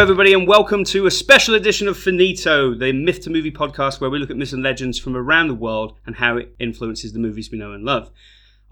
Hey ho, everybody, and welcome to a special edition of Finito, the Myth to Movie podcast where we look at myths and legends from around the world and how it influences the movies we know and love.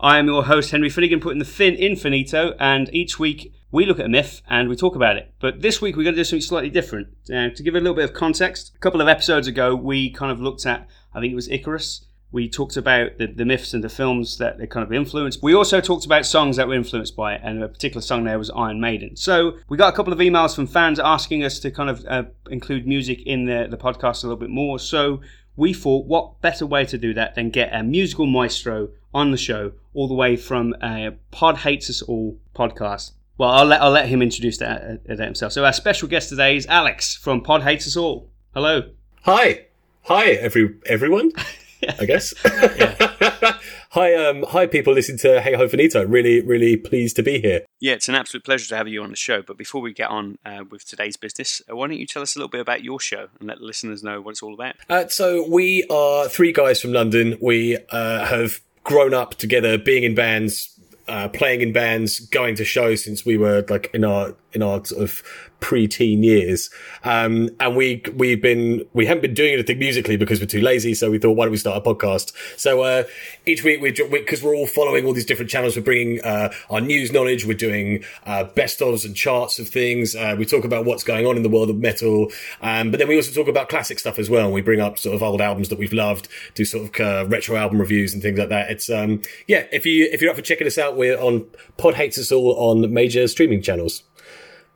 I am your host, Henry Finnegan, putting the fin in Finito, and each week we look at a myth and we talk about it. But this week we're going to do something slightly different. Now, to give a little bit of context, a couple of episodes ago we kind of looked at, I think it was Icarus, we talked about the, the myths and the films that they kind of influenced. We also talked about songs that were influenced by it, and a particular song there was Iron Maiden. So we got a couple of emails from fans asking us to kind of uh, include music in the, the podcast a little bit more. So we thought, what better way to do that than get a musical maestro on the show, all the way from a Pod Hates Us All podcast. Well, I'll let, I'll let him introduce that, uh, that himself. So our special guest today is Alex from Pod Hates Us All. Hello. Hi. Hi, every everyone. I guess. hi, um, hi, people listening to Hey Ho Finito. Really, really pleased to be here. Yeah, it's an absolute pleasure to have you on the show. But before we get on uh, with today's business, uh, why don't you tell us a little bit about your show and let the listeners know what it's all about? Uh, so we are three guys from London. We uh, have grown up together, being in bands. Uh, playing in bands, going to shows since we were like in our in our sort of pre-teen years. Um, and we, we've been, we haven't been doing anything musically because we're too lazy. So we thought, why don't we start a podcast? So, uh, each week we're, because we're all following all these different channels, we're bringing, uh, our news knowledge. We're doing, uh, best ofs and charts of things. Uh, we talk about what's going on in the world of metal. Um, but then we also talk about classic stuff as well. We bring up sort of old albums that we've loved, do sort of, uh, retro album reviews and things like that. It's, um, yeah, if you, if you're up for checking us out, we're on Pod Hates Us All on major streaming channels.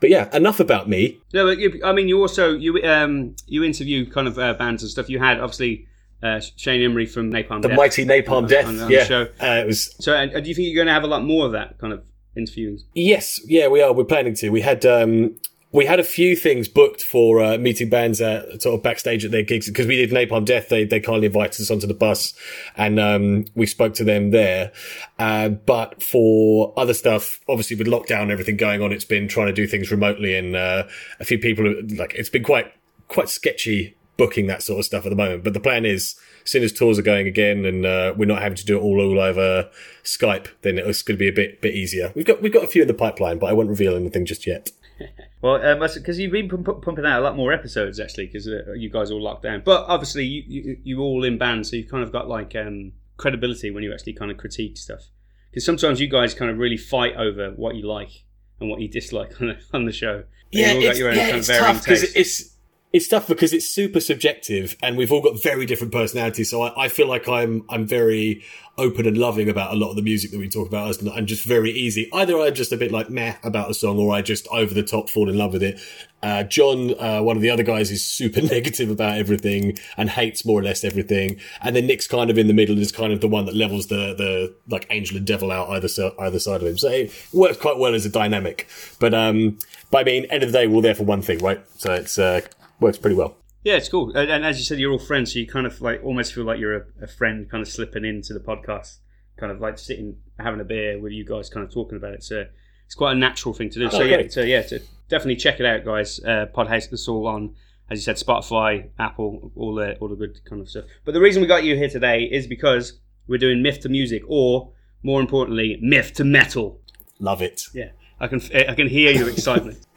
But yeah, enough about me. No, but you, I mean, you also you um you interview kind of uh, bands and stuff. You had obviously uh, Shane Embury from Napalm, the Death mighty Napalm on, Death. on, on yeah, the show. Uh, it was. So, uh, do you think you're going to have a lot more of that kind of interviews? Yes, yeah, we are. We're planning to. We had um, we had a few things booked for uh, meeting bands at sort of backstage at their gigs because we did Napalm Death. They they kindly invited us onto the bus, and um, we spoke to them there. Uh, but for other stuff, obviously with lockdown and everything going on, it's been trying to do things remotely, and uh, a few people like it's been quite quite sketchy booking that sort of stuff at the moment. But the plan is, as soon as tours are going again and uh, we're not having to do it all all over Skype, then it's going to be a bit bit easier. We've got we've got a few in the pipeline, but I won't reveal anything just yet. Well, because um, you've been pump- pumping out a lot more episodes actually, because uh, you guys all locked down. But obviously, you, you you all in bands, so you've kind of got like um, credibility when you actually kind of critique stuff. Because sometimes you guys kind of really fight over what you like and what you dislike on the, on the show. Yeah, it's, yeah, it's tough because it's it's tough because it's super subjective and we've all got very different personalities. So I, I, feel like I'm, I'm very open and loving about a lot of the music that we talk about and just very easy. Either I'm just a bit like meh about a song or I just over the top fall in love with it. Uh, John, uh, one of the other guys is super negative about everything and hates more or less everything. And then Nick's kind of in the middle is kind of the one that levels the, the like angel and devil out either, either side of him. So it works quite well as a dynamic. But, um, but I mean, end of the day, we're there for one thing, right? So it's, uh, works pretty well. Yeah, it's cool. And, and, as you said, you're all friends, so you kind of like almost feel like you're a, a, friend, kind of slipping into the podcast, kind of like sitting having a beer with you guys, kind of talking about it. So it's quite a natural thing to do. Oh, so yeah, so yeah, to definitely check it out, guys. Uh, Pod Hates Us All on, as you said, Spotify, Apple, all the all the good kind of stuff. But the reason we got you here today is because we're doing myth to music, or more importantly, myth to metal. Love it. Yeah. I can I can hear your excitement.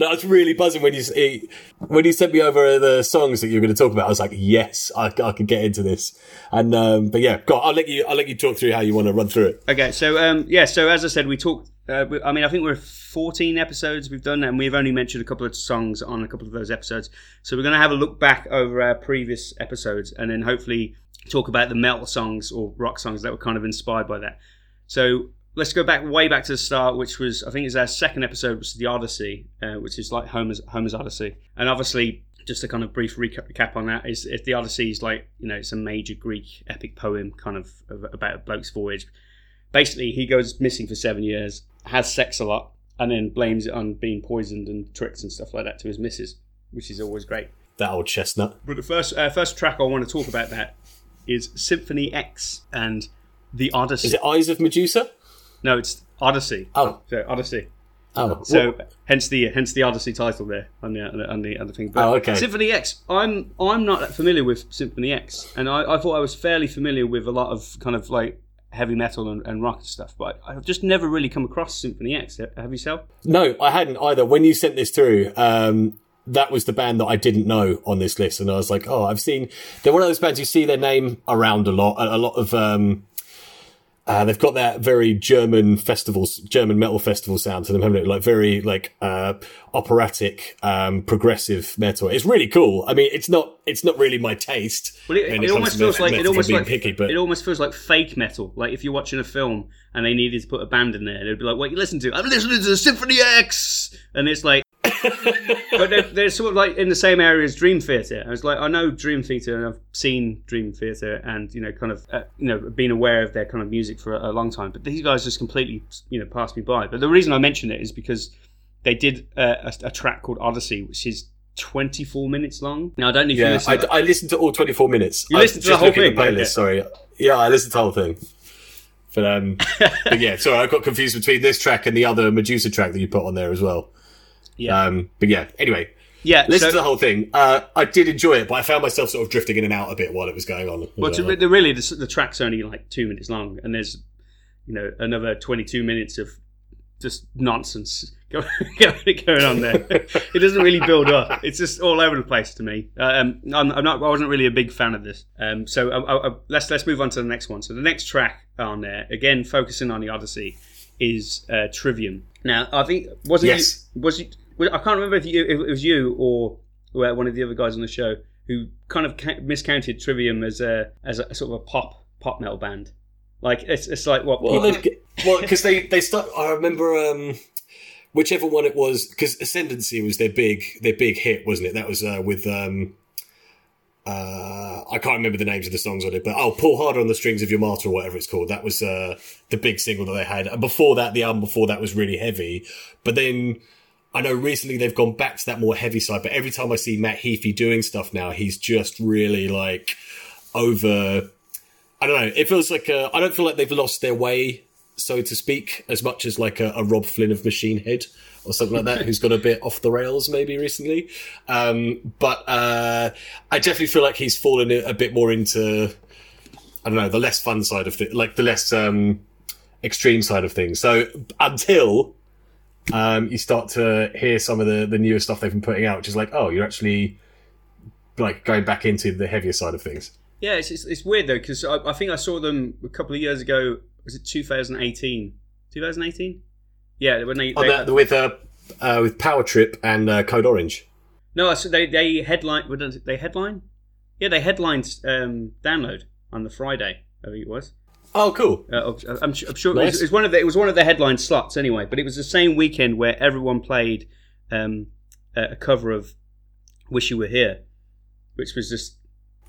no, I was really buzzing when you when you sent me over the songs that you were going to talk about. I was like, yes, I, I can get into this. And um, but yeah, go on, I'll let you I'll let you talk through how you want to run through it. Okay, so um, yeah, so as I said, we talked. Uh, I mean, I think we're 14 episodes we've done, and we've only mentioned a couple of songs on a couple of those episodes. So we're going to have a look back over our previous episodes, and then hopefully talk about the metal songs or rock songs that were kind of inspired by that. So let's go back way back to the start, which was I think it's our second episode, which is the Odyssey, uh, which is like Homer's Homer's Odyssey, and obviously just a kind of brief recap on that is if the Odyssey is like you know it's a major Greek epic poem kind of, of about a bloke's voyage. Basically, he goes missing for seven years, has sex a lot, and then blames it on being poisoned and tricks and stuff like that to his missus, which is always great. That old chestnut. But the first uh, first track I want to talk about that is Symphony X and the Odyssey. Is it Eyes of Medusa? No, it's Odyssey. Oh, so Odyssey. Oh, so what? hence the hence the Odyssey title there on the on the other thing. But oh, okay. Symphony X. I'm I'm not that familiar with Symphony X, and I, I thought I was fairly familiar with a lot of kind of like heavy metal and, and rock and stuff, but I've just never really come across Symphony X. Have yourself? No, I hadn't either. When you sent this through, um, that was the band that I didn't know on this list, and I was like, oh, I've seen. They're one of those bands you see their name around a lot. A, a lot of um, uh, they've got that very German festivals, German metal festival sound to them, haven't it? Like very like uh, operatic, um, progressive metal. It's really cool. I mean, it's not it's not really my taste. Well, it, it almost feels like it almost like picky, but it almost feels like fake metal. Like if you're watching a film and they needed to put a band in there, they'd be like, "What you listen to? I'm listening to Symphony X," and it's like. but they're, they're sort of like in the same area as Dream Theater. I was like, I know Dream Theater, and I've seen Dream Theater, and you know, kind of, uh, you know, been aware of their kind of music for a, a long time. But these guys just completely, you know, passed me by. But the reason I mention it is because they did uh, a, a track called Odyssey, which is 24 minutes long. Now I don't know if you yeah, listen. I, I listened to all 24 minutes. You I listened to the whole thing, The playlist, sorry. Yeah, I listened to the whole thing. But um, but yeah, sorry, I got confused between this track and the other Medusa track that you put on there as well. Yeah, Um, but yeah, anyway, yeah. listen so- to the whole thing. Uh, I did enjoy it, but I found myself sort of drifting in and out a bit while it was going on. Well, to, Uh, really, the, the track's only like two minutes long, and there's, you know, another 22 minutes of just nonsense going, going on there. it doesn't really build up. It's just all over the place to me. Um, I'm, I'm not. I wasn't really a big fan of this. Um, so I, I, I- let's let's move on to the next one. So the next track on there, again focusing on the Odyssey, is uh, Trivium. Now I think was it Yes. you, was it I can't remember if, you, if it was you or one of the other guys on the show who kind of ca- miscounted Trivium as a as a sort of a pop pop metal band. Like it's it's like what Well, they've- well, because they they start. I remember um, whichever one it was, because Ascendancy was their big their big hit, wasn't it? That was uh, with um, uh, I can't remember the names of the songs on it, but oh, pull harder on the strings of your martyr or whatever it's called. That was uh, the big single that they had, and before that, the album before that was really heavy. But then I know recently they've gone back to that more heavy side. But every time I see Matt Heafy doing stuff now, he's just really like over. I don't know. It feels like I don't feel like they've lost their way, so to speak, as much as like a, a Robb Flynn of Machine Head or something like that, who's got a bit off the rails maybe recently. Um, but uh, I definitely feel like he's fallen a bit more into I don't know the less fun side of it, like the less um, extreme side of things. So until um, you start to hear some of the the newer stuff they've been putting out, which is like, oh, you're actually like going back into the heavier side of things. yeah, it's, it's, it's weird though because I, I think I saw them a couple of years ago. Was it 2018? 2018? Yeah, when they, Oh, the, with uh, uh, with Power Trip and uh, Code Orange. no, so they they headline. They headline? Yeah, they headlined um, download on the Friday. I think it was. Oh, cool. Uh, I'm, I'm sure it, was, it was one of the it was one of the headline slots anyway. But it was the same weekend where everyone played um, a cover of "Wish You Were Here," which was just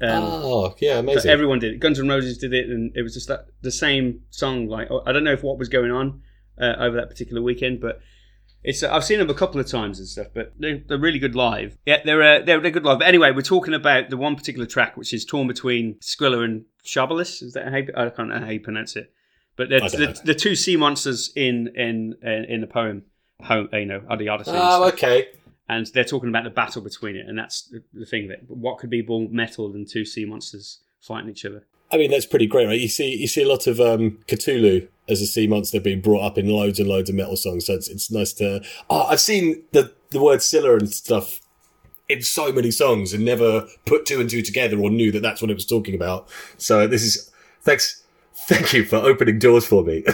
um, oh, yeah, so amazing. everyone did it. Guns N' Roses did it, and it was just that, the same song. Like I don't know if what was going on uh, over that particular weekend, but it's I've seen them a couple of times and stuff. But they're, they're really good live. Yeah, they're, uh, they're they're good live. But anyway, we're talking about the one particular track which is torn between Scylla and Shabalis. Is that how you, I can't know how you pronounce it? But they're, I don't the, the two sea monsters in in in, the poem, home, you know, are the Odyssey. and Oh, stuff okay. and they're talking about the battle between it, and that's the, thing that what could be more metal than two sea monsters fighting each other. I mean, that's pretty great, right? You see, you see a lot of um, Cthulhu as a sea monster being brought up in loads and loads of metal songs. So it's, it's nice to. Oh, I've seen the the word Scylla and stuff in so many songs and never put two and two together or knew that that's what it was talking about. So this is thanks, thank you for opening doors for me.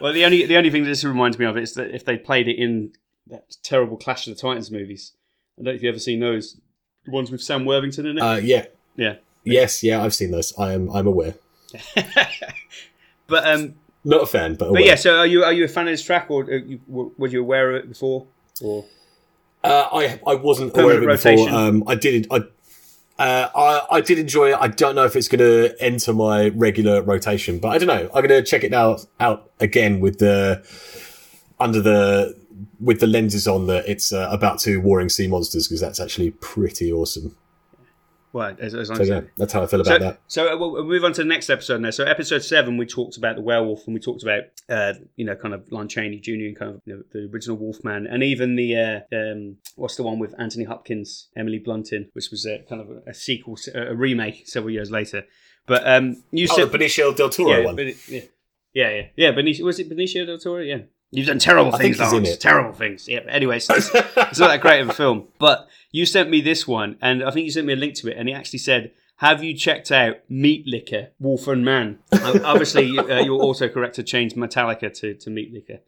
Well, the only the only thing this reminds me of is that if they played it in that terrible Clash of the Titans movies, I don't know if you've ever seen those, the ones with Sam Worthington in it. Uh, yeah. yeah, Yes. Yeah. I've seen those. I am. I'm aware. but um, Not a fan, but aware. but yeah. So are you are you a fan of this track, or uh, you, were you aware of it before? Or Uh, I I wasn't Permanent aware of it rotation. before. Um, I did I, uh, I I did enjoy it. I don't know if it's going to enter my regular rotation, but I don't know. I'm going to check it out out again with the under the with the lenses on that it's uh, about two warring sea monsters because that's actually pretty awesome. Well, as, as So yeah, that's how I feel about So, that. so uh, we'll we'll move on to the next episode now. So episode seven, we talked about the werewolf, and we talked about uh, you know kind of Lon Chaney Jr. and kind of you know, the original Wolfman, and even the uh, um, what's the one with Anthony Hopkins, Emily Blunt in, which was a kind of a, a sequel, a remake several years later. But um, you Oh, said the Benicio del Toro yeah, one. Beni- yeah, yeah, yeah, yeah. Benicio was it Benicio del Toro? Yeah, you've done terrible I things. Lawrence. it. Terrible things. Yeah. But anyway, it's, it's, it's not that great of a film. But you sent me this one, and I think you sent me a link to it, and it actually said. Have you checked out Meat Liquor, Wolf and Man? Uh, Obviously, uh, your autocorrector changed Metallica to, to Meat Liquor,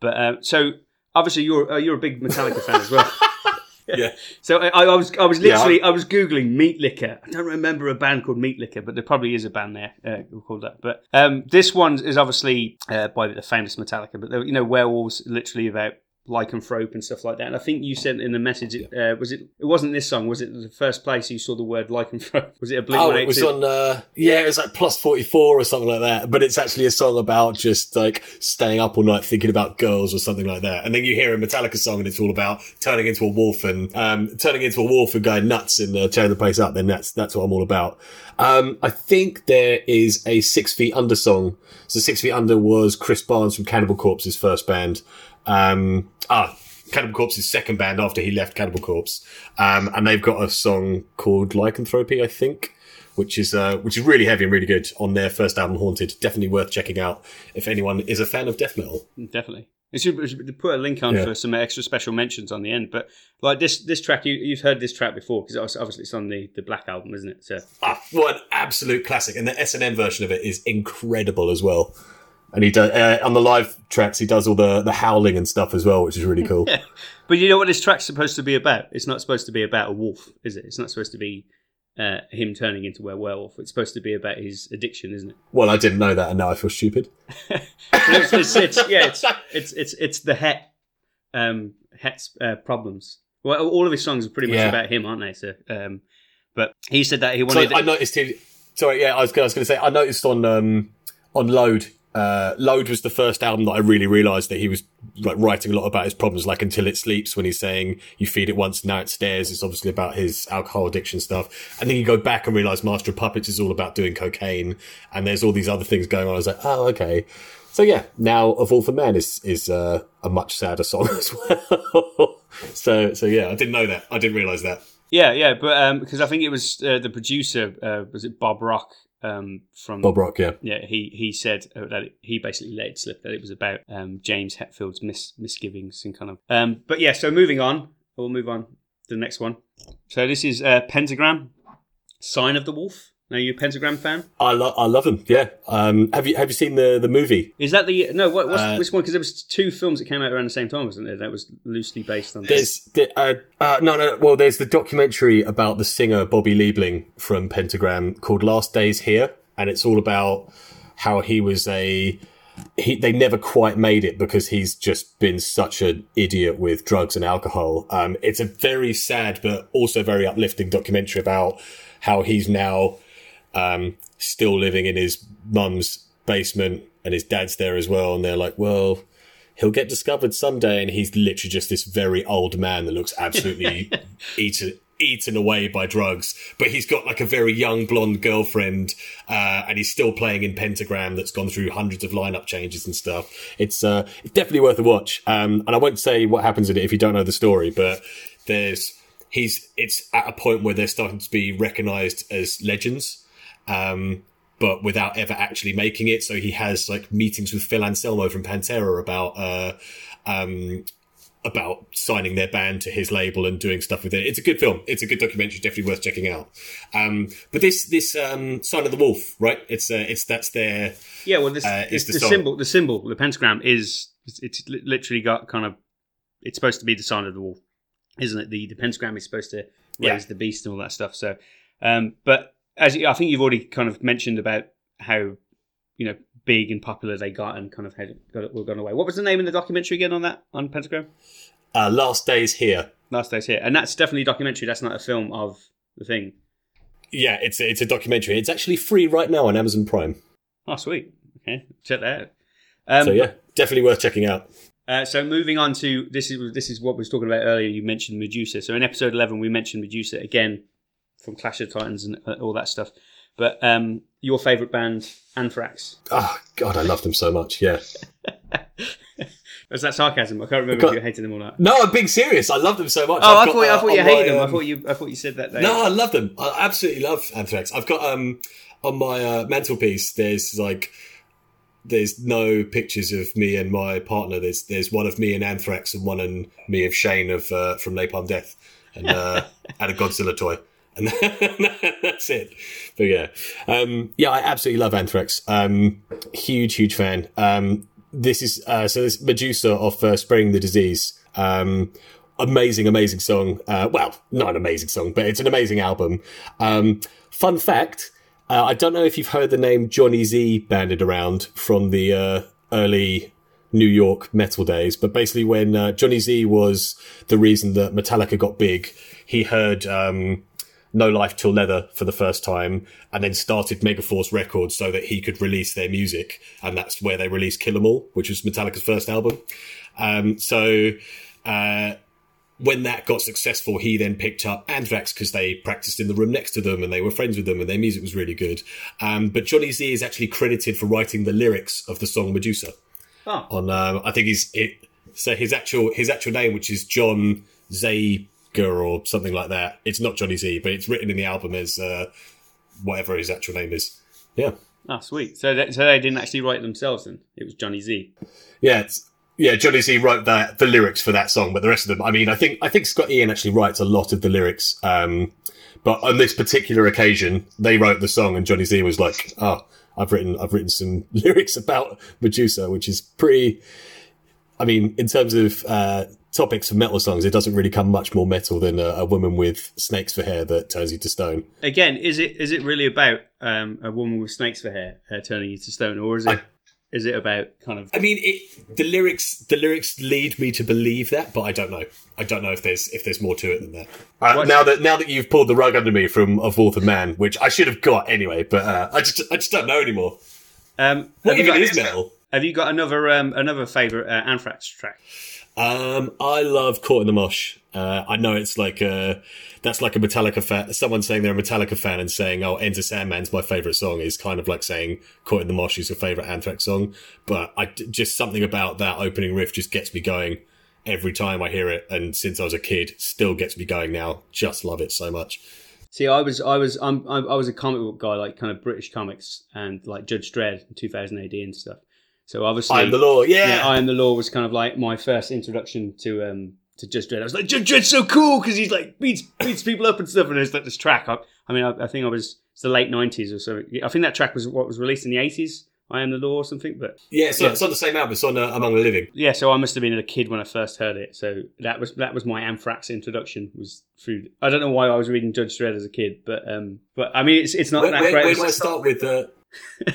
but uh, so obviously you're uh, you're a big Metallica fan as well. yeah. So I, I was I was Yeah, literally I was googling Meat Liquor. I don't remember a band called Meat Liquor, but there probably is a band there uh, called that. But um, this one is obviously uh, by the famous Metallica. But you know, werewolves literally about lycanthrope and stuff like that. And I think you sent in the message. Uh, was it? It wasn't this song. Was it the first place you saw the word lycanthrope? Was it a Blink Oh, it was on. Uh, yeah, it was like plus forty four or something like that. But it's actually a song about just like staying up all night thinking about girls or something like that. And then you hear a Metallica song, and it's all about turning into a wolf and um, turning into a wolf and going nuts and uh, tearing the place up. Then that's that's what I'm all about. Um, I think there is a Six Feet Under song. So Six Feet Under was Chris Barnes from Cannibal Corpse's first band. Um, ah, Cannibal Corpse's second band after he left Cannibal Corpse. Um, and they've got a song called Lycanthropy, I think, which is, uh, which is really heavy and really good on their first album, Haunted. Definitely worth checking out if anyone is a fan of death metal. Definitely. It should, put a link on Yeah. for some extra special mentions on the end. But like this this track, you, you've heard this track before because obviously it's on the, the Black album, isn't it? So Ah, what an absolute classic. And the S&M version of it is incredible as well. And he does, uh, on the live tracks, he does all the, the howling and stuff as well, which is really cool. But you know what this track's supposed to be about? It's not supposed to be about a wolf, is it? It's not supposed to be uh, him turning into a werewolf. It's supposed to be about his addiction, isn't it? Well, I didn't know that, and now I feel stupid. It's, it's, it's, yeah, it's, it's it's it's the het um, het's uh, problems. Well, all of his songs are pretty much Yeah. about him, aren't they? So, um, but he said that he So wanted. I noticed him. Sorry, yeah, I was, I was going to say I noticed on um, on Load. Uh, Load was the first album that I really realised that he was like writing a lot about his problems, like Until It Sleeps, when he's saying you feed it once, now it stares. It's obviously about his alcohol addiction stuff. And then you go back and realise Master of Puppets is all about doing cocaine, and there's all these other things going on. I was like, oh, okay. So yeah, now of Wolf and Man is is uh, a much sadder song as well. so so yeah, I didn't know that. I didn't realise that. yeah, yeah, but because I think it was uh, the producer, uh, was it Bob Rock um, from Bob Rock, yeah. yeah, he he said uh, that it, he basically let slip that it was about um, James Hetfield's mis- misgivings and kind of. Um, but yeah, so moving on, we'll move on to the next one. So this is uh, Pentagram, Sign of the Wolf. Now you a Pentagram fan? I love I love them. Yeah. Um, have you have you seen the the movie? Is that the no? What what's, Uh, which one? Because there was two films that came out around the same time, wasn't there? That was loosely based on. There's the, uh, uh, no no well there's the documentary about the singer Bobby Liebling from Pentagram called Last Days Here, and it's all about how he was a he they never quite made it because he's just been such an idiot with drugs and alcohol. Um, it's a very sad but also very uplifting documentary about how he's now um, still living in his mum's basement and his dad's there as well. And they're like, well, he'll get discovered someday. And he's literally just this very old man that looks absolutely eaten. Eaten away by drugs, but he's got like a very young blonde girlfriend, uh, and he's still playing in Pentagram. That's gone through hundreds of lineup changes and stuff. It's uh, it's definitely worth a watch. Um, and I won't say what happens in it if you don't know the story, but there's he's it's at a point where they're starting to be recognized as legends um, but without ever actually making it. So he has like meetings with Phil Anselmo from Pantera about, uh, um, about signing their band to his label and doing stuff with it. It's a good film. It's a good documentary. Definitely worth checking out. Um, but this, this, um, Sign of the Wolf, right? It's, uh, it's, that's their, Yeah, well, this, Uh, this the the, symbol. The symbol, the pentagram, is it's, literally got kind of. It's supposed to be the sign of the wolf, isn't it? The the pentagram is supposed to Yeah. raise the beast and all that stuff. So, um, but as I think you've already kind of mentioned about how you know big and popular they got and kind of had got it all gone away. What was the name of the documentary again on that on pentagram? uh, Last Days Here. Last days here, and that's definitely a documentary. That's not a film of the thing. Yeah, it's, it's a documentary. It's actually free right now on Amazon Prime. Oh, sweet. Okay, check that out. Um, So yeah, definitely worth checking out. Uh, so moving on to this is this is what we was talking about earlier. You mentioned Medusa. So in episode eleven, we mentioned Medusa again from Clash of Titans and uh, all that stuff. But um, your favorite band, Anthrax. Oh God, I love them so much. Yeah. Was that sarcasm? I can't remember if you hated them or not. No, I'm being serious. I love them so much. Oh, I I've got, thought I uh, thought you hated them. I um, thought you I thought you said that. Day. No, I love them. I absolutely love Anthrax. I've got um, on my uh, mantelpiece, there's like there's no pictures of me and my partner. There's there's one of me and Anthrax and one and me of Shane of uh, from Napalm Death, and uh, and a Godzilla toy, and that's it. But yeah, um, yeah, I absolutely love Anthrax. Um, huge, huge fan. Um, this is uh, so this Medusa of uh, the Disease. Um, amazing, amazing song. Uh, well, not an amazing song, but it's an amazing album. Um, fun fact uh, I don't know if you've heard the name Johnny Z banded around from the uh, early New York metal days, but basically when uh, Johnny Z was the reason that Metallica got big, he heard um, No Life Till Leather for the first time and then started Megaforce Records so that he could release their music. And that's where they released Kill 'Em All, which was Metallica's first album. Um, so, uh, when that got successful, he then picked up Anthrax because they practiced in the room next to them and they were friends with them and their music was really good. Um, but Johnny Z is actually credited for writing the lyrics of the song Medusa. Oh. On, um, I think he's it. So his actual his actual name, which is John Or something like that. It's not Johnny Z, but it's written in the album as uh, whatever his actual name is. Yeah. Oh, sweet. So, that, so they didn't actually write themselves then? It was Johnny Z. Yeah, it's, yeah, Johnny Z wrote that the lyrics for that song, but the rest of them, I mean, I think I think Scott Ian actually writes a lot of the lyrics. Um, but on this particular occasion, they wrote the song, and Johnny Z was like, "Oh, I've written I've written some lyrics about Medusa, which is pretty." I mean, in terms of uh, topics for metal songs, it doesn't really come much more metal than a, a, woman with snakes for hair that turns you to stone. Again, is it is it really about um, a woman with snakes for hair uh, turning you to stone, or is it? I, is it about kind of? I mean, it, the lyrics the lyrics lead me to believe that, but I don't know. I don't know if there's if there's more to it than that. Uh, now that now that you've pulled the rug under me from Of Wolf and Man, which I should have got anyway, but uh, I just I just don't know anymore. Um, what even is metal? Have you got another um, another favorite uh, Anthrax track? Um, I love Caught in the Mosh. Uh, I know it's like a, that's like a Metallica fan. Someone saying they're a Metallica fan and saying, "Oh, Enter Sandman's my favorite song," is kind of like saying Caught in the Mosh is your favorite Anthrax song. But I just something about that opening riff just gets me going every time I hear it, and since I was a kid, still gets me going now. Just love it so much. See, I was, I was, I'm, I was a comic book guy, like kind of British comics and like Judge Dredd in 2000 AD and stuff. So obviously, I am the law. Yeah. yeah, I am the law was kind of like my first introduction to um to Judge Dredd. I was like, Judge Dredd's so cool because he's like beats beats people up and stuff. And there's like this track. I, I mean, I, I, think I was it's the late nineties or so. I think that track was what was released in the eighties. I am the law or something, but yeah, so yeah. it's on the same album. It's on uh, Among the Living. Yeah, so I must have been a kid when I first heard it. So that was that was my Anthrax introduction. Was through. I don't know why I was reading Judge Dredd as a kid, but um, but I mean, it's it's not where, that where, great. Where do I start with? Uh...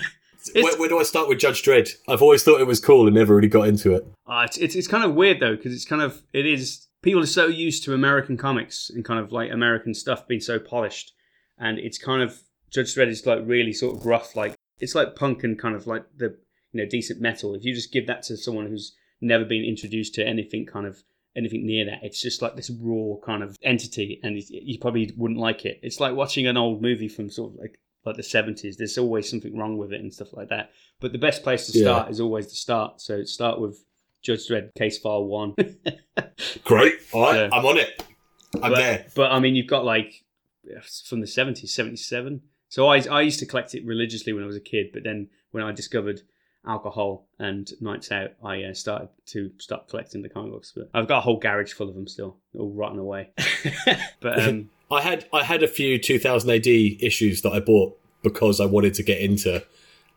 Where, where, do I start with Judge Dredd? I've always thought it was cool and never really got into it. Uh, it's, it's, it's kind of weird though because it's kind of it is people are so used to American comics and kind of like American stuff being so polished, and it's kind of Judge Dredd is like really sort of rough, like it's like punk and kind of like the you know decent metal. If you just give that to someone who's never been introduced to anything kind of anything near that. It's just like this raw kind of entity, and you probably wouldn't like it. It's like watching an old movie from sort of like like the seventies. There's always something wrong with it and stuff like that. But the best place to start yeah. is always to start. So start with Judge Dredd Case File One. Great. All right, so, I'm on it. I'm but, there. But I mean, you've got like from the seventies, seventy seven. So I I used to collect it religiously when I was a kid, but then when I discovered alcohol and nights out, I uh, started to start collecting the comic books. But I've got a whole garage full of them still, all rotten away. but um, I had I had a few 2000 AD issues that I bought because I wanted to get into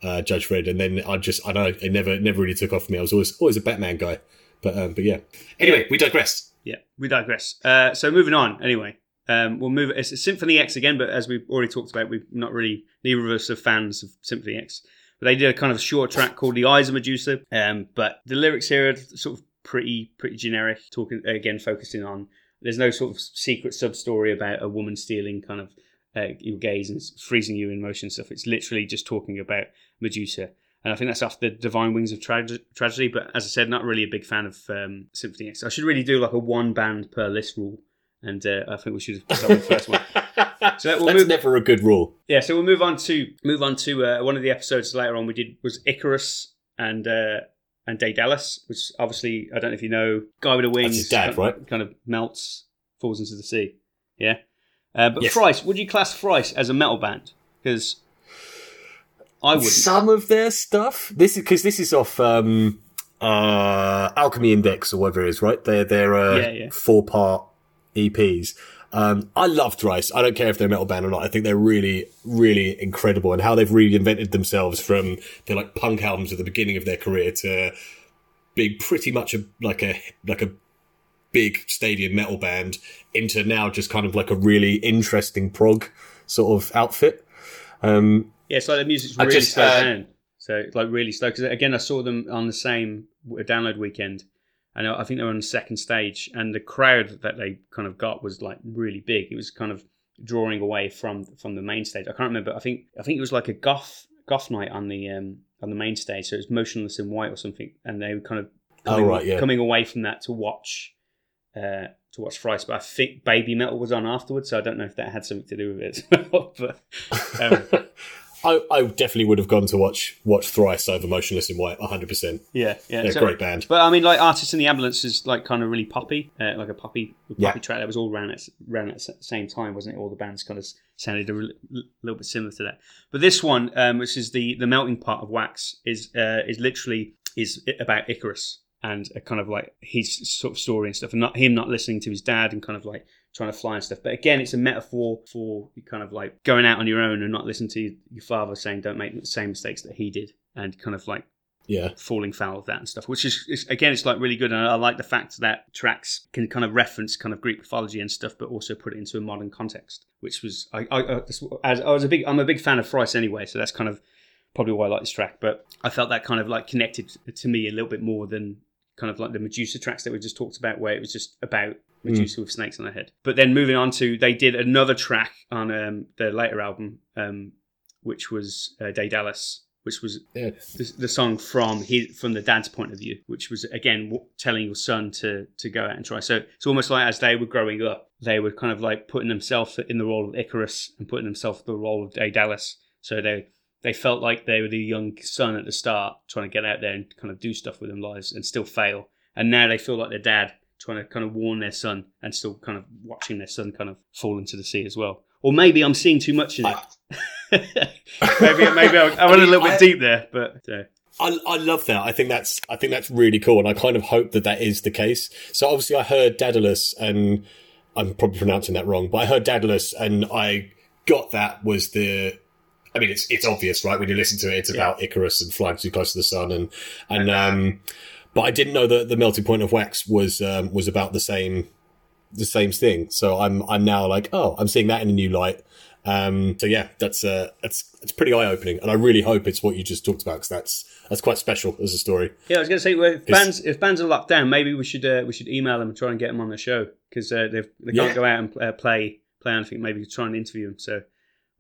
uh, Judge Dredd, and then I just I know it never never really took off for me. I was always always a Batman guy, but um, but yeah. Anyway, we digress. Yeah, we digress. Uh, so moving on. Anyway, um, we'll move. It's Symphony X again, but as we've already talked about, we've not really neither of us are fans of Symphony X. But they did a kind of short track called "The Eyes of Medusa." Um, but the lyrics here are sort of pretty pretty generic. Talking again, focusing on there's no sort of secret sub story about a woman stealing kind of uh, your gaze and freezing you in motion stuff. It's literally just talking about Medusa. And I think that's off the Divine Wings of Tra- Tragedy. But as I said, not really a big fan of um, Symphony X. I should really do like a one band per list rule. And uh, I think we should have started with the first one. So we'll that's move, never a good rule. Yeah, so we'll move on to move on to uh, one of the episodes later on. We did was Icarus and uh, and Daedalus, which obviously I don't know if you know, guy with the wings, his dad, kind, right? Kind of melts, falls into the sea. Yeah, uh, but yes. Thrice, would you class Thrice as a metal band? Because I wouldn't. some of their stuff. This is because this is off um, uh, Alchemy Index or whatever it is, right? They're they're uh, Yeah, yeah. four part EPs. Um, I love Thrice. I don't care if they're a metal band or not. I think they're really, really incredible and how they've reinvented themselves from their like punk albums at the beginning of their career to being pretty much a like a like a big stadium metal band into now just kind of like a really interesting prog sort of outfit. Um, Yeah, it's like the music's really just, slowed uh, down. So like really slow. Because again, I saw them on the same download weekend, and I I think they were on the second stage, and the crowd that they kind of got was like really big. It was kind of drawing away from from the main stage. I can't remember. I think I think it was like a goth goth night on the um on the main stage. So it was motionless in white or something, and they were kind of Oh, coming, right, yeah. coming away from that to watch. Uh, to watch Thrice, but I think Baby Metal was on afterwards, so I don't know if that had something to do with it. but um, I, I definitely would have gone to watch watch Thrice over Motionless in White, 100%. Yeah, yeah, They're a so- great band. But I mean, like artists in the ambulance is like kind of really poppy, uh, like a poppy, poppy Yeah. track that was all around at around at the same time, wasn't it? All the bands kind of sounded a re- little bit similar to that. But this one, um, which is the the melting point of wax, is uh, is literally is about Icarus and a kind of like his sort of story and stuff, and not him not listening to his dad and kind of like trying to fly and stuff. But again, it's a metaphor for you kind of like going out on your own and not listening to your father saying don't make the same mistakes that he did, and kind of like Yeah. falling foul of that and stuff, which is, again, it's like really good. And I, like the fact that tracks can kind of reference kind of Greek mythology and stuff, but also put it into a modern context, which was I I, as, I was a big I'm a big fan of Thrice anyway, so that's kind of probably why I like this track. But I felt that kind of like connected to me a little bit more than kind of like the Medusa tracks that we just talked about, where it was just about Medusa with snakes on her head. But then moving on to they did another track on um, their later album, um, which was uh, Daedalus, which was Yeah. the, the song from his, from the dad's point of view, which was again w- telling your son to to go out and try. So it's almost like as they were growing up, they were kind of like putting themselves in the role of Icarus and putting themselves in the role of Daedalus. So they they felt like they were the young son at the start, trying to get out there and kind of do stuff with their lives and still fail. And now they feel like their dad, trying to kind of warn their son and still kind of watching their son kind of fall into the sea as well. Or maybe I'm seeing too much in it. maybe maybe I, I went a little bit I- deep there, but uh, I, I love that. I think that's I think that's really cool, and I kind of hope that that is the case. So obviously, I heard Daedalus, and I'm probably pronouncing that wrong, but I heard Daedalus, and I got that was the. I mean, it's it's obvious, right? When you listen to it, it's about Icarus and flying too close to the sun, and and um, but I didn't know that the melting point of wax was um, was about the same the same thing. So I'm I'm now like, oh, I'm seeing that in a new light. Um, so yeah, that's uh, that's that's pretty eye opening, and I really hope it's what you just talked about because that's that's quite special as a story. Yeah, I was going to say, well, if bands if bands are locked down, maybe we should uh, we should email them and try and get them on the show because uh, they've- they can't go out and uh, play play anything. Maybe try and interview them. So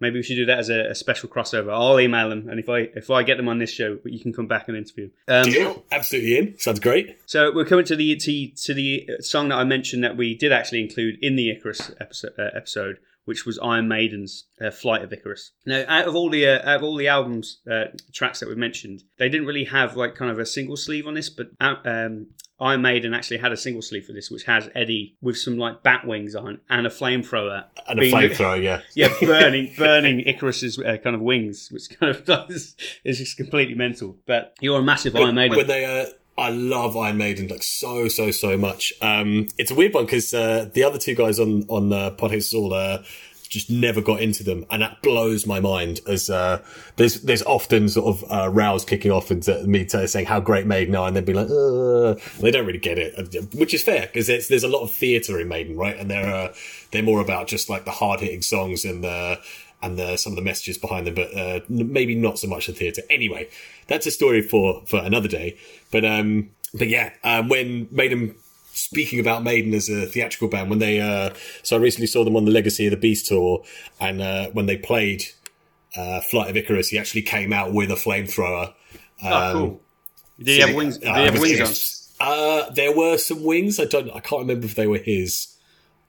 maybe we should do that as a, a special crossover. I'll email them, and if I if I get them on this show, you can come back and interview. Um, Deal? Absolutely in. Sounds great. so we're coming to the to, to the song that I mentioned that we did actually include in the Icarus episode, uh, episode which was Iron Maiden's uh, "Flight of Icarus." Now, out of all the uh, out of all the albums uh, tracks that we mentioned, they didn't really have like kind of a single sleeve on this, but uh, um, Iron Maiden actually had a single sleeve for this, which has Eddie with some like bat wings on and a flamethrower And a flamethrower, yeah. yeah, burning burning Icarus's uh, kind of wings, which kind of is, is just completely mental. But you're a massive Iron Maiden. They, uh, I love Iron Maiden like so so so much. Um, it's a weird one because uh, the other two guys on on uh, Pod Hates all uh, just never got into them, and that blows my mind. As uh, there's there's often sort of uh, rows kicking off and uh, me saying how great Maiden are, and they'd be like, they don't really get it, uh, which is fair because there's a lot of theatre in Maiden, right? And they're uh, they're more about just like the hard hitting songs and the and the, some of the messages behind them, but uh, maybe not so much the theatre. Anyway, that's a story for for another day. But um, but yeah, um, when Maiden speaking about Maiden as a theatrical band, when they uh, so I recently saw them on the Legacy of the Beast tour, and uh, when they played uh, Flight of Icarus, he actually came out with a flamethrower. oh, cool. Did he have wings? Did he Uh, have wings on? Uh, there were some wings. I don't. I can't remember if they were his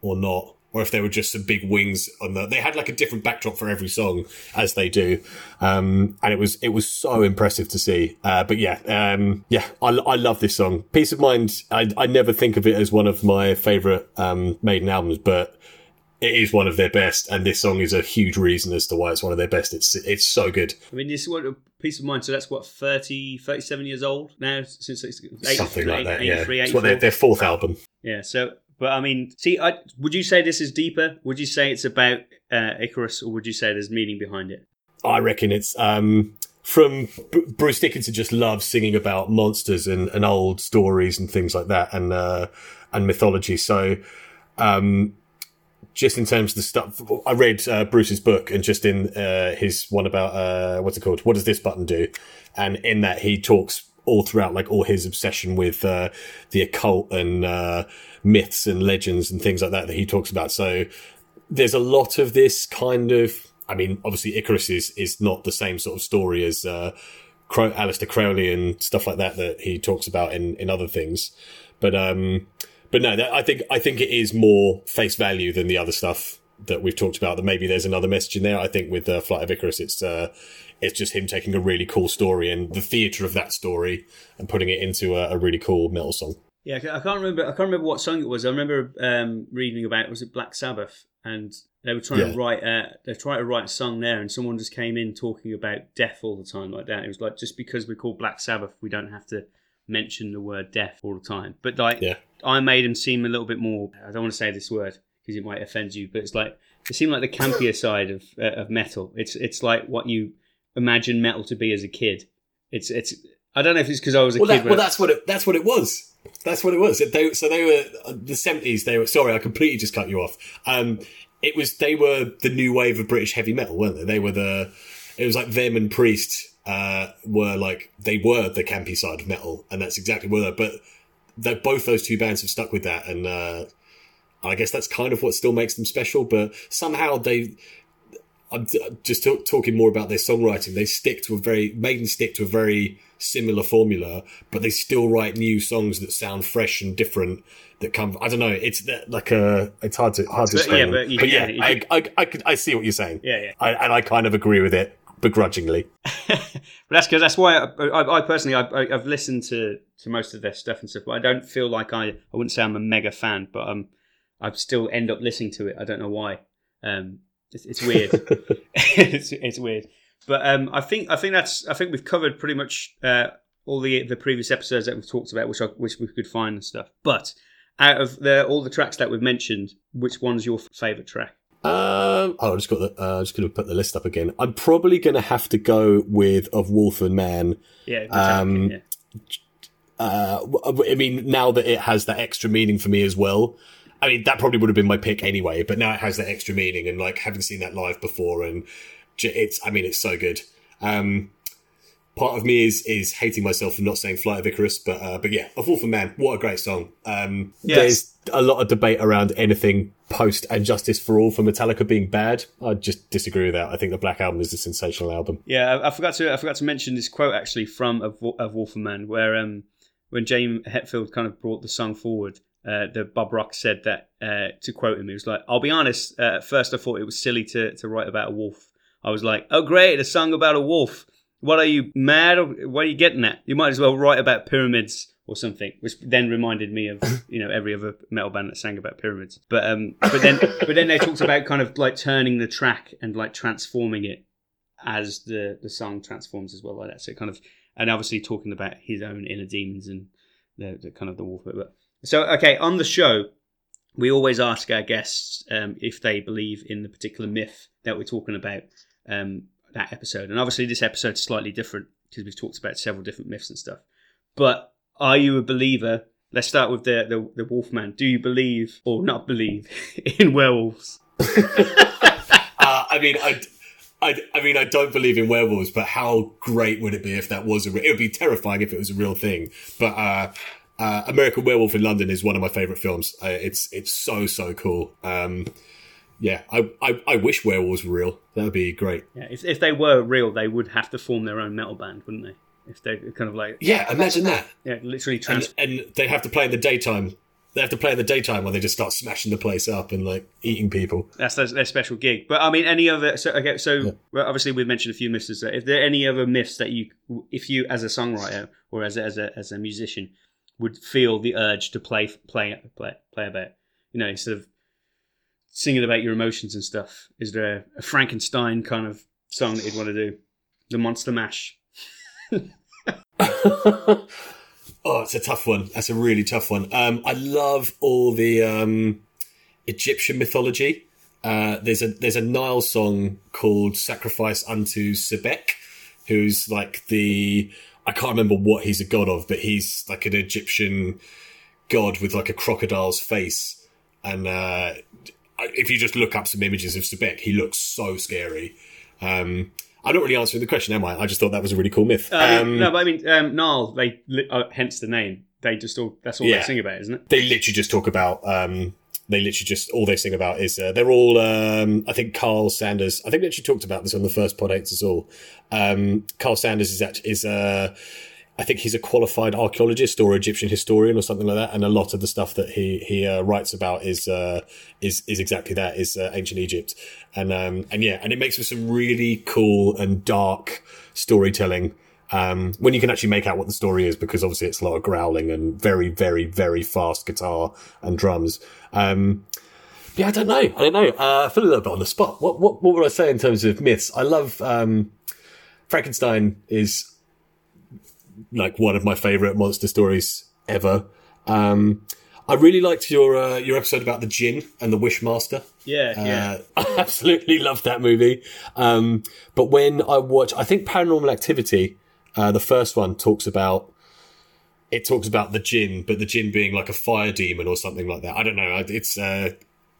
or not, or if they were just some big wings on the. They had like a different backdrop for every song, as they do, um, and it was it was so impressive to see. Uh, but yeah, um, yeah, I, I love this song. Piece of Mind. I I never think of it as one of my favorite um, Maiden albums, but it is one of their best, and this song is a huge reason as to why it's one of their best. It's it's so good. I mean, this is what a piece of mind. So that's what 30, 37 years old now since it's Something like that. Yeah, 83, it's what their, their fourth album. Yeah. So, but I mean, see, I, would you say this is deeper? Would you say it's about uh, Icarus, or would you say there's meaning behind it? I reckon it's um, from B- Bruce Dickinson. Just loves singing about monsters and, and old stories and things like that, and uh, and mythology. So, um, just in terms of the stuff, I read uh, Bruce's book, and just in uh, his one about uh, what's it called? What does this button do? And in that, he talks all throughout, like all his obsession with uh, the occult and uh, myths and legends and things like that that he talks about. So there's a lot of this kind of. I mean, obviously, Icarus is is not the same sort of story as uh, Aleister Crowley and stuff like that that he talks about in in other things, but um, but no, that, I think I think it is more face value than the other stuff that we've talked about. That maybe there's another message in there. I think with uh, Flight of Icarus, it's uh, it's just him taking a really cool story and the theatre of that story and putting it into a, a really cool metal song. Yeah, I can't remember. I can't remember what song it was. I remember um, reading about was it Black Sabbath, and they were trying Yeah. to write. Uh, they tried to write a song there, and someone just came in talking about death all the time like that. It was like just because we're called Black Sabbath, we don't have to mention the word death all the time. But like, Yeah. Iron Maiden seem a little bit more. I don't want to say this word because it might offend you, but it's like it seemed like the campier side of uh, of metal. It's it's like what you imagine metal to be as a kid. It's it's. I don't know if it's because I was a Well, kid. that, well, that's what it, that's what it was. That's what it was. They, so they were uh, the seventies. They were sorry, I completely just cut you off. Um, it was they were the new wave of British heavy metal, weren't they? They were the. It was like them and Priest uh, were like they were the campy side of metal, and that's exactly what. they But they, both those two bands have stuck with that, and uh, I guess that's kind of what still makes them special. But somehow they. I'm just talk, talking more about their songwriting. They stick to a very Maiden stick to a very similar formula, but they still write new songs that sound fresh and different. That come, I don't know. It's like a, it's hard to hard to explain. yeah, but you- yeah, yeah, I, I, I, I see what you're saying. yeah, yeah. I, and I kind of agree with it begrudgingly. but that's because that's why I, I, I personally I, I, I've listened to, to most of their stuff and stuff, but I don't feel like I I wouldn't say I'm a mega fan, but um I still end up listening to it. I don't know why. Um, it's, it's weird. it's, it's weird, but um I think I think that's I think we've covered pretty much uh, all the the previous episodes that we've talked about, which I wish we could find and stuff. But out of the all the tracks that we've mentioned, which one's your favorite track? Um, oh, I just got the, uh, just going to put the list up again. I'm probably going to have to go with of Wolf and Man. Yeah, Um, yeah. uh, I mean, now that it has that extra meaning for me as well. I mean, that probably would have been my pick anyway, but now it has that extra meaning and like having seen that live before and it's, I mean, it's so good. Um, part of me is, is hating myself for not saying Flight of Icarus, but, uh, but yeah, Wolf and Man, what a great song. Um, Yes. there's a lot of debate around anything post and Justice for All for Metallica being bad. I just disagree with that. I think the Black Album is a sensational album. Yeah, I, I forgot to I forgot to mention this quote actually from of, of Wolf Man, where um when James Hetfield kind of brought the song forward, uh, the Bob Rock said that uh, to quote him, he was like, "I'll be honest. Uh, at first, I thought it was silly to to write about a wolf. I was like, oh great, a song about a wolf. What are you mad? Or what are you getting at? You might as well write about pyramids." Or something, which then reminded me of you know every other metal band that sang about pyramids. But um, but then but then they talked about kind of like turning the track and like transforming it as the the song transforms as well like that. So kind of and obviously talking about his own inner demons and the, the kind of the wolf. But so okay, on the show, we always ask our guests um, if they believe in the particular myth that we're talking about um, that episode. And obviously, this episode's slightly different because we've talked about several different myths and stuff. But are you a believer? Let's start with the the, the Wolfman. Do you believe or not believe in werewolves? Uh, I mean, I, I, I mean, I don't believe in werewolves, but how great would it be if that was a? Re- it would be terrifying if it was a real thing. But uh, uh, American Werewolf in London is one of my favorite films. Uh, it's it's so so cool. Um, yeah, I, I I wish werewolves were real. That would be great. Yeah, if if they were real, they would have to form their own metal band, wouldn't they? If they kind of like Yeah, imagine that. yeah, literally And, trans. and they have to play in the daytime. They have to play in the daytime when they just start smashing the place up and like eating people. That's their, their special gig. But I mean, any other? So okay, so Yeah. well, obviously we've mentioned a few myths. Is if there any other myths that you, if you as a songwriter or as a, as a as a musician, would feel the urge to play play play play about, you know, instead of singing about your emotions and stuff, is there a, a Frankenstein kind of song that you'd want to do? The Monster Mash. oh, it's a tough one. That's a really tough one. Um, I love all the um, Egyptian mythology. Uh, there's a there's a Nile song called "Sacrifice unto Sebek," who's like the I can't remember what he's a god of, but he's like an Egyptian god with like a crocodile's face. And uh, if you just look up some images of Sebek, he looks so scary. Um, I'm not really answering the question, am I? I just thought that was a really cool myth. Uh, um, no, but I mean, um, Nile, they, uh, hence the name. They just all, that's all Yeah. they sing about, isn't it? they literally just talk about um they literally just all they sing about is uh, they're all um i think Karl Sanders i think we actually talked about this on the first pod hates us all. Um Karl Sanders is actually is uh I think he's a qualified archaeologist or Egyptian historian or something like that, and a lot of the stuff that he he uh, writes about is uh, is is exactly that is uh, ancient Egypt, and um, and yeah, and it makes for some really cool and dark storytelling um, when you can actually make out what the story is, because obviously it's a lot of growling and very, very, very fast guitar and drums. Um, yeah, I don't know. I don't know. Uh, I feel a little bit on the spot. What, what, what would I say in terms of myths? I love, um, Frankenstein is like one of my favorite monster stories ever. Um, I really liked your, uh, your episode about the Jinn and the Wishmaster. Yeah, yeah. Uh, I absolutely love that movie. Um, but when I watch, I think Paranormal Activity, uh, the first one talks about, it talks about the jinn, but the jinn being like a fire demon or something like that. I don't know. It's, uh,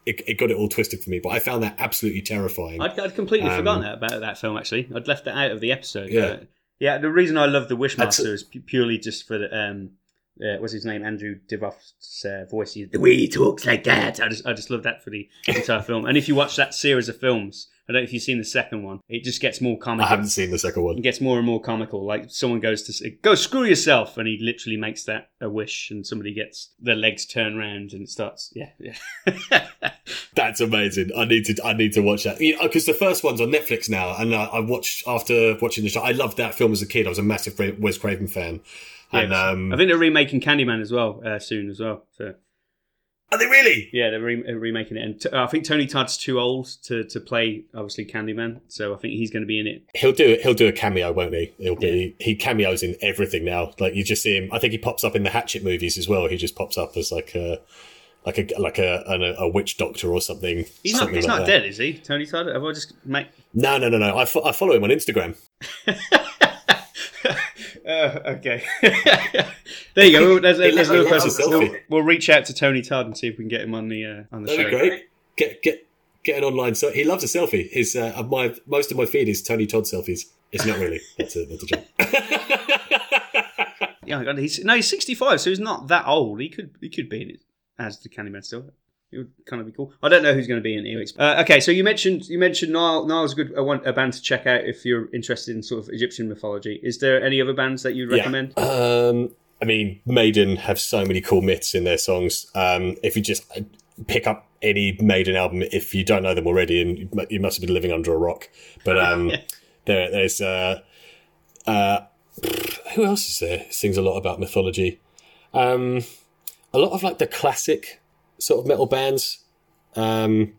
it, it got it all twisted for me, but I found that absolutely terrifying. I'd, I'd completely Um, forgotten about that film, actually. I'd left that out of the episode. Yeah. Yeah, the reason I love The Wishmaster is purely just for the, um, uh, what's his name? Andrew Divoff's uh, voice. He, the way he talks like that. I just, I just love that for the entire film. And if you watch that series of films, I don't know if you've seen the second one, it just gets more comical. I haven't seen the second one. It gets more and more comical. Like someone goes to say, "Go screw yourself," and he literally makes that a wish, and somebody gets their legs turned round and it starts. Yeah, yeah. That's amazing. I need to, I need to watch that. Because the first one's on Netflix now, and I, I watched after watching the show. I loved that film as a kid. I was a massive Wes Craven fan. And um, I think they're remaking Candyman as well uh, soon as well. So are they really? yeah, they're re- uh, remaking it, and t- I think Tony Todd's too old to, to play obviously Candyman, so I think he's going to be in it. He'll do it. He'll do a cameo, won't he? He'll be. He cameos in everything now. Like you just see him. I think he pops up in the Hatchet movies as well. He just pops up as like a, like a like a an, a witch doctor or something. He's not something he's like not that. dead, is he? Tony Todd? Have I just made? No, no, no, no. I, fo- I follow him on Instagram. uh, okay. there you go. There's, there's looks another like person. a selfie. We'll, we'll reach out to Tony Todd and see if we can get him on the uh, on the That'd show. be great. Get get get an online. So he loves a selfie. His uh, my most of my feed is Tony Todd selfies. It's not really. That's a that's a joke. Yeah, God, he's no, he's 65, so he's not that old. He could he could be in it as the Candyman still. It would kind of be cool. I don't know who's going to be in it. Uh, okay, so you mentioned you mentioned Nile. Nile's a good a, one, a band to check out if you're interested in sort of Egyptian mythology. Is there any other bands that you'd Yeah. recommend? Um, I mean, Maiden have so many cool myths in their songs. Um, if you just pick up any Maiden album, if you don't know them already, and you you must have been living under a rock. But um, there, there's uh, uh, who else is there? Sings a lot about mythology. Um, a lot of like the classic sort of metal bands um,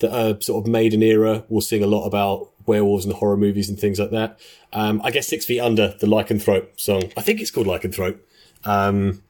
that are sort of made Maiden era We'll sing a lot about werewolves and horror movies and things like that. Um, I guess Six Feet Under, the Lycanthrope song. I think it's called Lycanthrope. Um,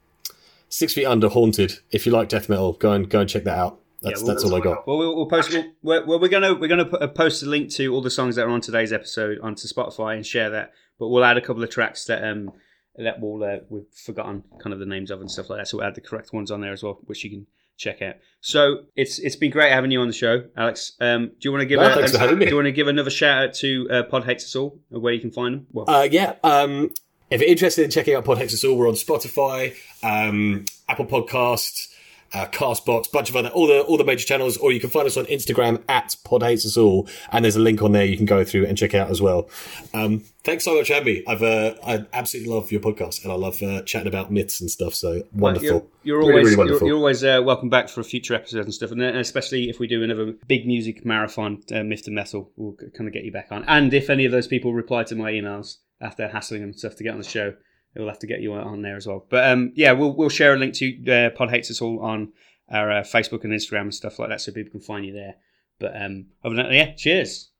Six Feet Under, Haunted. If you like death metal, go and go and check that out. That's Yeah, well, that's all I got. Well, we'll, we'll post. We'll, we're, well, we're gonna we're gonna put, uh, post a link to all the songs that are on today's episode onto Spotify and share that. But we'll add a couple of tracks that um that we'll uh, we've forgotten kind of the names of and stuff like that. So we'll add the correct ones on there as well, which you can check out. So it's it's been great having you on the show, Alex. Um, do you want to give No, a, thanks for having me. do you want to give another shout out to uh, Pod Hates Us All, where you can find them? Well, Uh, yeah. Um, if you're interested in checking out Pod Hates Us All, we're on Spotify, um, Apple Podcasts, uh, Castbox, bunch of other all the all the major channels, or you can find us on Instagram at Pod Hates Us All, and there's a link on there you can go through and check out as well. Um, thanks so much, for. I've uh, I absolutely love your podcast, and I love uh, chatting about myths and stuff. So wonderful. You're, you're Really, always really you're, wonderful. you're always uh, welcome back for a future episode and stuff, and then especially if we do another big music marathon, uh, Myth to Metal, we'll kind of get you back on. And if any of those people reply to my emails after hassling them and stuff to get on the show, we'll have to get you on there as well. But um, yeah, we'll we'll share a link to uh, Pod Hates Us All on our uh, Facebook and Instagram and stuff like that, so people can find you there. But um, other than that, yeah, cheers.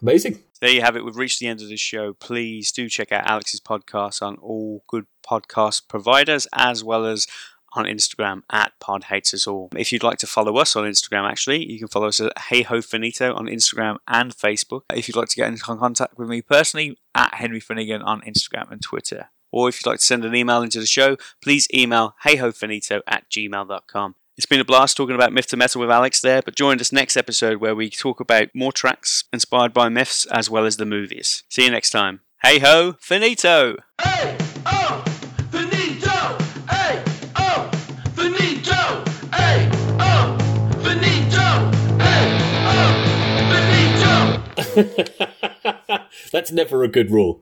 Amazing. There you have it. We've reached the end of this show. Please do check out Alex's podcast on all good podcast providers, as well as on Instagram at Pod Hates Us All. If you'd like to follow us on Instagram, actually, you can follow us at Hey Ho Finito on Instagram and Facebook. If you'd like to get in contact with me personally, at Henry Finnegan on Instagram and Twitter. Or if you'd like to send an email into the show, please email heyhofinito at gmail.com. It's been a blast talking about Myth to Metal with Alex there, but join us next episode where we talk about more tracks inspired by myths as well as the movies. See you next time. Hey ho, finito! Hey, oh, finito! Hey, oh, finito! Hey, oh, finito! Hey, oh, finito! That's never a good rule.